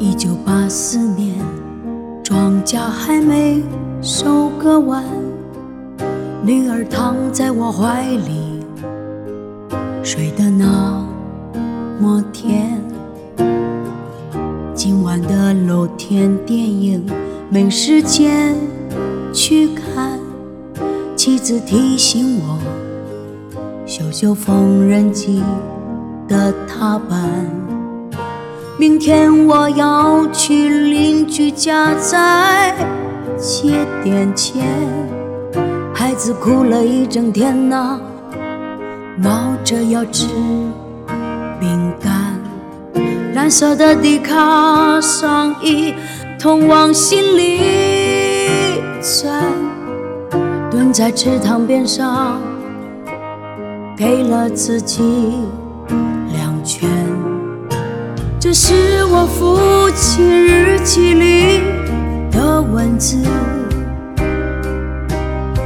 一九八四年，庄稼还没收割完，女儿躺在我怀里，睡得那么甜。今晚的露天电影没时间去看，妻子提醒我修修缝纫机的踏板。明天我要去邻居家再借点钱，孩子哭了一整天呐，闹着要吃饼干。蓝色的迪卡上衣通往心里钻，蹲在池塘边上给了自己。是我父亲日记里的文字，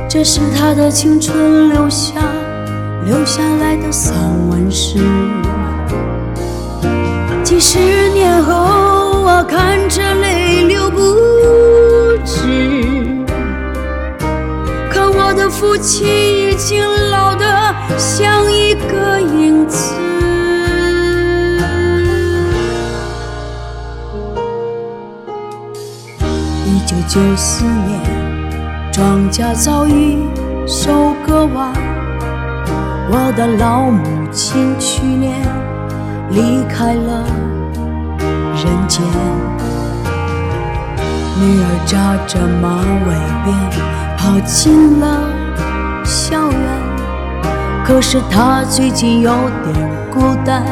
这是他的青春留下留下来的散文诗。几十年后，我看着泪流不止，可我的父亲已经老得像一九九四年，庄稼早已收割完。我的老母亲去年离开了人间，女儿扎着马尾辫跑进了校园。可是她最近有点孤单，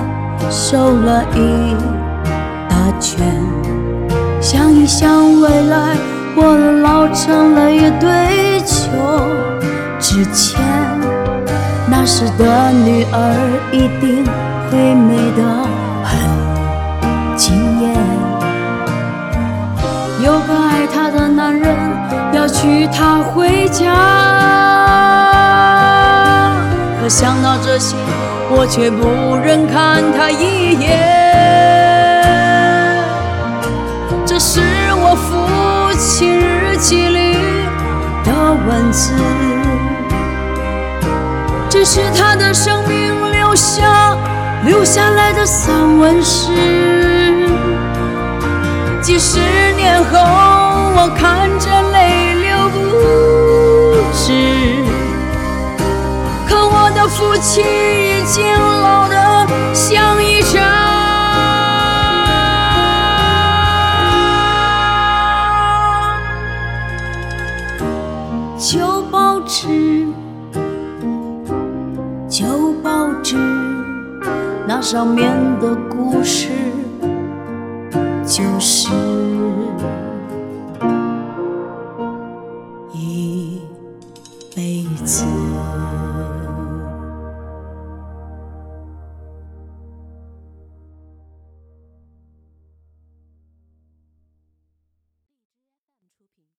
瘦了一大圈。想未来，我老成了一堆旧纸钱。那时的女儿一定会美得很惊艳。有个爱她的男人要娶她回家，可想到这些，我却不忍看她一眼。子，这是他的生命留下留下来的散文诗。几十年后，我看着泪流不止，可我的父亲已经老旧报纸，旧报纸，那上面的故事就是一辈子。